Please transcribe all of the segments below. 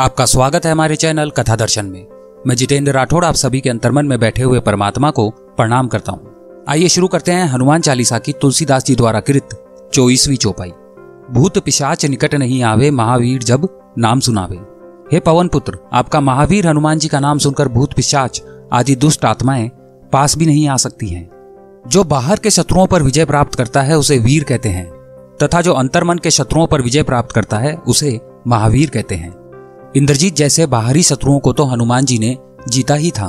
आपका स्वागत है हमारे चैनल कथा दर्शन में। मैं जितेंद्र राठौड़ आप सभी के अंतर्मन में बैठे हुए परमात्मा को प्रणाम करता हूँ। आइए शुरू करते हैं हनुमान चालीसा की तुलसीदास जी द्वारा कृत चौबीसवीं चौपाई। भूत पिशाच निकट नहीं आवे, महावीर जब नाम सुनावे। हे पवन पुत्र, आपका महावीर हनुमान जी का नाम सुनकर भूत पिशाच आदि दुष्ट आत्माएँ पास भी नहीं आ सकती हैं। जो बाहर के शत्रुओं पर विजय प्राप्त करता है, उसे वीर कहते हैं। तथा जो अंतर्मन के शत्रुओं पर विजय प्राप्त करता है, उसे महावीर कहते हैं। इंद्रजीत जैसे बाहरी शत्रुओं को तो हनुमान जी ने जीता ही था।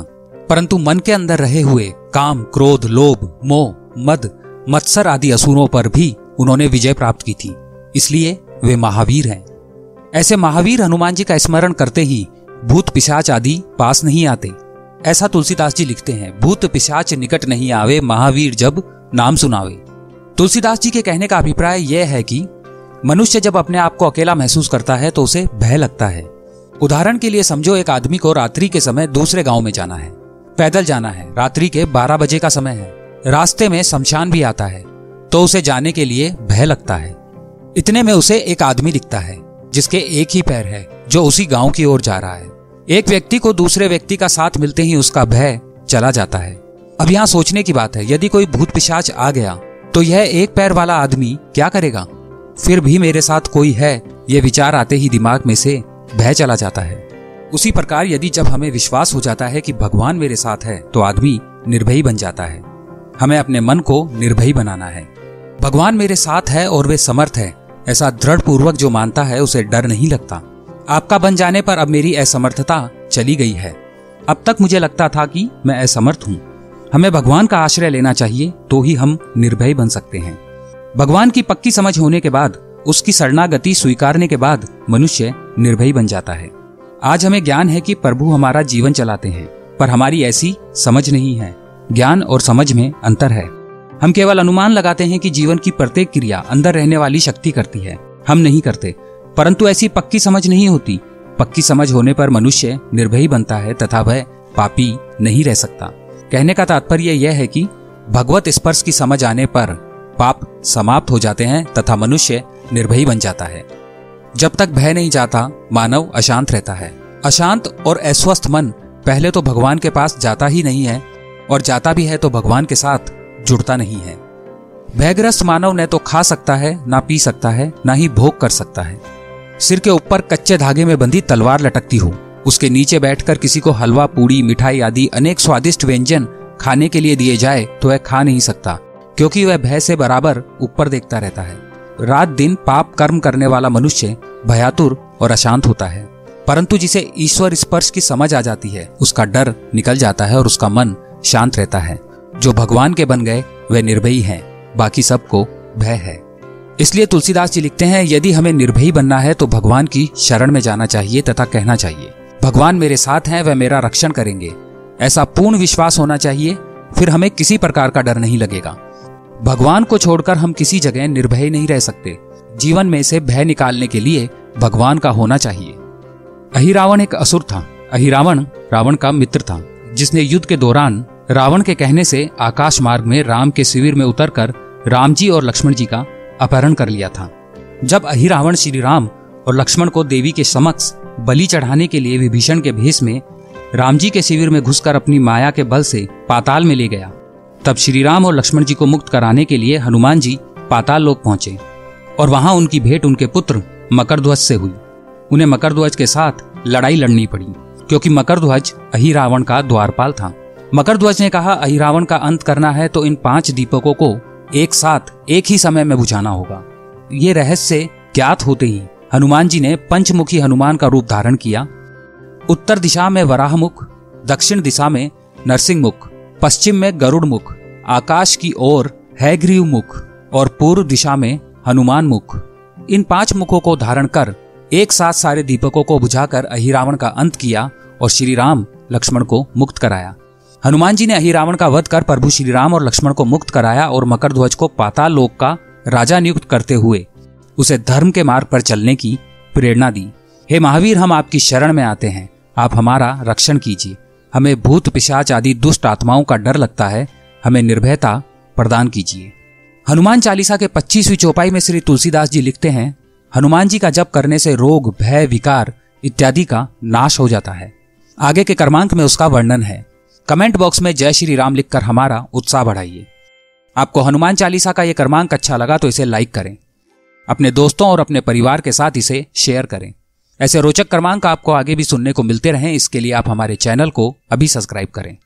परंतु मन के अंदर रहे हुए काम, क्रोध, लोभ, मोह, मद, मत्सर आदि असुरों पर भी उन्होंने विजय प्राप्त की थी। इसलिए वे महावीर हैं। ऐसे महावीर हनुमान जी का स्मरण करते ही भूत पिशाच आदि पास नहीं आते। ऐसा तुलसीदास जी लिखते हैं, भूत पिशाच निकट नहीं आवे, महावीर जब नाम सुनावे। तुलसीदास जी के कहने का अभिप्राय यह है कि मनुष्य जब अपने आप को अकेला महसूस करता है तो उसे भय लगता है। उदाहरण के लिए समझो एक आदमी को रात्रि के समय दूसरे गाँव में जाना है। पैदल जाना है। रात्रि के 12 बजे का समय है। रास्ते में शमशान भी आता है। तो उसे जाने के लिए भय लगता है। इतने में उसे एक आदमी दिखता है, जिसके एक ही पैर है, जो उसी गाँव की ओर जा रहा है। एक व्यक्ति को दूसरे व्यक्ति का साथ मिलते ही उसका भय चला जाता है। अब यहाँ सोचने की बात है, यदि कोई भूत पिशाच आ गया तो यह एक पैर वाला आदमी क्या करेगा? फिर भी मेरे साथ कोई है, ये विचार आते ही दिमाग में से भय चला जाता है। उसी प्रकार यदि जब हमें विश्वास हो जाता है कि भगवान मेरे साथ है तो आदमी निर्भयी बन जाता है। हमें अपने मन को निर्भयी बनाना है। भगवान मेरे साथ है और वे समर्थ है, ऐसा दृढ़ पूर्वक जो मानता है उसे डर नहीं लगता। आपका बन जाने पर अब मेरी असमर्थता चली गई है। अब तक मुझे लगता था कि मैं असमर्थ हूँ। हमें भगवान का आश्रय लेना चाहिए तो ही हम निर्भय बन सकते हैं। भगवान की पक्की समझ होने के बाद, उसकी शरणागति स्वीकारने के बाद मनुष्य निर्भय बन जाता है। आज हमें ज्ञान है कि प्रभु हमारा जीवन चलाते हैं, पर हमारी ऐसी समझ नहीं है। ज्ञान और समझ में अंतर है। हम केवल अनुमान लगाते हैं कि जीवन की प्रत्येक क्रिया अंदर रहने वाली शक्ति करती है। हम नहीं करते, परंतु ऐसी पक्की समझ नहीं होती। पक्की समझ होने पर मनुष्य निर्भय बनता है तथा वह पापी नहीं रह सकता। कहने का तात्पर्य यह है कि भगवत स्पर्श की समझ आने पर पाप समाप्त हो जाते हैं तथा मनुष्य निर्भयी बन जाता है। जब तक भय नहीं जाता, मानव अशांत रहता है। अशांत और अस्वस्थ मन पहले तो भगवान के पास जाता ही नहीं है और जाता भी है तो भगवान के साथ जुड़ता नहीं है। भयग्रस्त मानव न तो खा सकता है, ना पी सकता है, ना ही भोग कर सकता है। सिर के ऊपर कच्चे धागे में बंधी तलवार लटकती हो। उसके नीचे बैठकर किसी को हलवा, पूड़ी, मिठाई आदि अनेक स्वादिष्ट व्यंजन खाने के लिए दिए जाए तो वह खा नहीं सकता, क्योंकि वह भय से बराबर ऊपर देखता रहता है। रात दिन पाप कर्म करने वाला मनुष्य भयातुर और अशांत होता है। परंतु जिसे ईश्वर स्पर्श की समझ आ जाती है, उसका डर निकल जाता है और उसका मन शांत रहता है। जो भगवान के बन गए, वे निर्भयी हैं, बाकी सबको भय है। इसलिए तुलसीदास जी लिखते हैं, यदि हमें निर्भयी बनना है तो भगवान की शरण में जाना चाहिए तथा कहना चाहिए, भगवान मेरे साथ हैं, वह मेरा रक्षण करेंगे। ऐसा पूर्ण विश्वास होना चाहिए, फिर हमें किसी प्रकार का डर नहीं लगेगा। भगवान को छोड़कर हम किसी जगह निर्भय नहीं रह सकते। जीवन में से भय निकालने के लिए भगवान का होना चाहिए। अहिरावण एक असुर था। अहिरावण रावण का मित्र था, जिसने युद्ध के दौरान रावण के कहने से आकाश मार्ग में राम के शिविर में उतरकर राम जी और लक्ष्मण जी का अपहरण कर लिया था। जब अहिरावण श्री राम और लक्ष्मण को देवी के समक्ष बलि चढ़ाने के लिए विभीषण के भेष में राम जी के शिविर में घुसकर अपनी माया के बल से पाताल में ले गया तब श्री राम और लक्ष्मण जी को मुक्त कराने के लिए हनुमान जी पाताल लोक पहुँचे और वहाँ उनकी भेंट उनके पुत्र मकरध्वज से हुई। उन्हें मकरध्वज के साथ लड़ाई लड़नी पड़ी, क्योंकि मकरध्वज अहिरावण का द्वारपाल था। मकरध्वज ने कहा, अहिरावण का अंत करना है तो इन पाँच दीपकों को एक साथ एक ही समय में बुझाना होगा। ये रहस्य ज्ञात होते ही हनुमान जी ने पंचमुखी हनुमान का रूप धारण किया। उत्तर दिशा में वराहमुख, दक्षिण दिशा में नरसिंह मुख पश्चिम में गरुड़ मुख आकाश की ओर हैग्रीव मुख और पूर्व दिशा में हनुमान मुख इन पाँच मुखों को धारण कर एक साथ सारे दीपकों को बुझाकर अहिरावण का अंत किया और श्री राम लक्ष्मण को मुक्त कराया। हनुमान जी ने अहिरावण का वध कर प्रभु श्री राम और लक्ष्मण को मुक्त कराया और मकर ध्वज को पाताल लोक का राजा नियुक्त करते हुए उसे धर्म के मार्ग पर चलने की प्रेरणा दी। हे महावीर, हम आपकी शरण में आते हैं। आप हमारा रक्षण कीजिए। हमें भूत, पिशाच आदि दुष्ट आत्माओं का डर लगता है, हमें निर्भयता प्रदान कीजिए। हनुमान चालीसा के पच्चीसवीं चौपाई में श्री तुलसीदास जी लिखते हैं, हनुमान जी का जप करने से रोग, भय, विकार इत्यादि का नाश हो जाता है। आगे के क्रमांक में उसका वर्णन है। कमेंट बॉक्स में जय श्री राम लिखकर हमारा उत्साह बढ़ाइए। आपको हनुमान चालीसा का यह क्रमांक अच्छा लगा तो इसे लाइक करें। अपने दोस्तों और अपने परिवार के साथ इसे शेयर करें। ऐसे रोचक क्रमांक आपको आगे भी सुनने को मिलते रहें। इसके लिए आप हमारे चैनल को अभी सब्सक्राइब करें।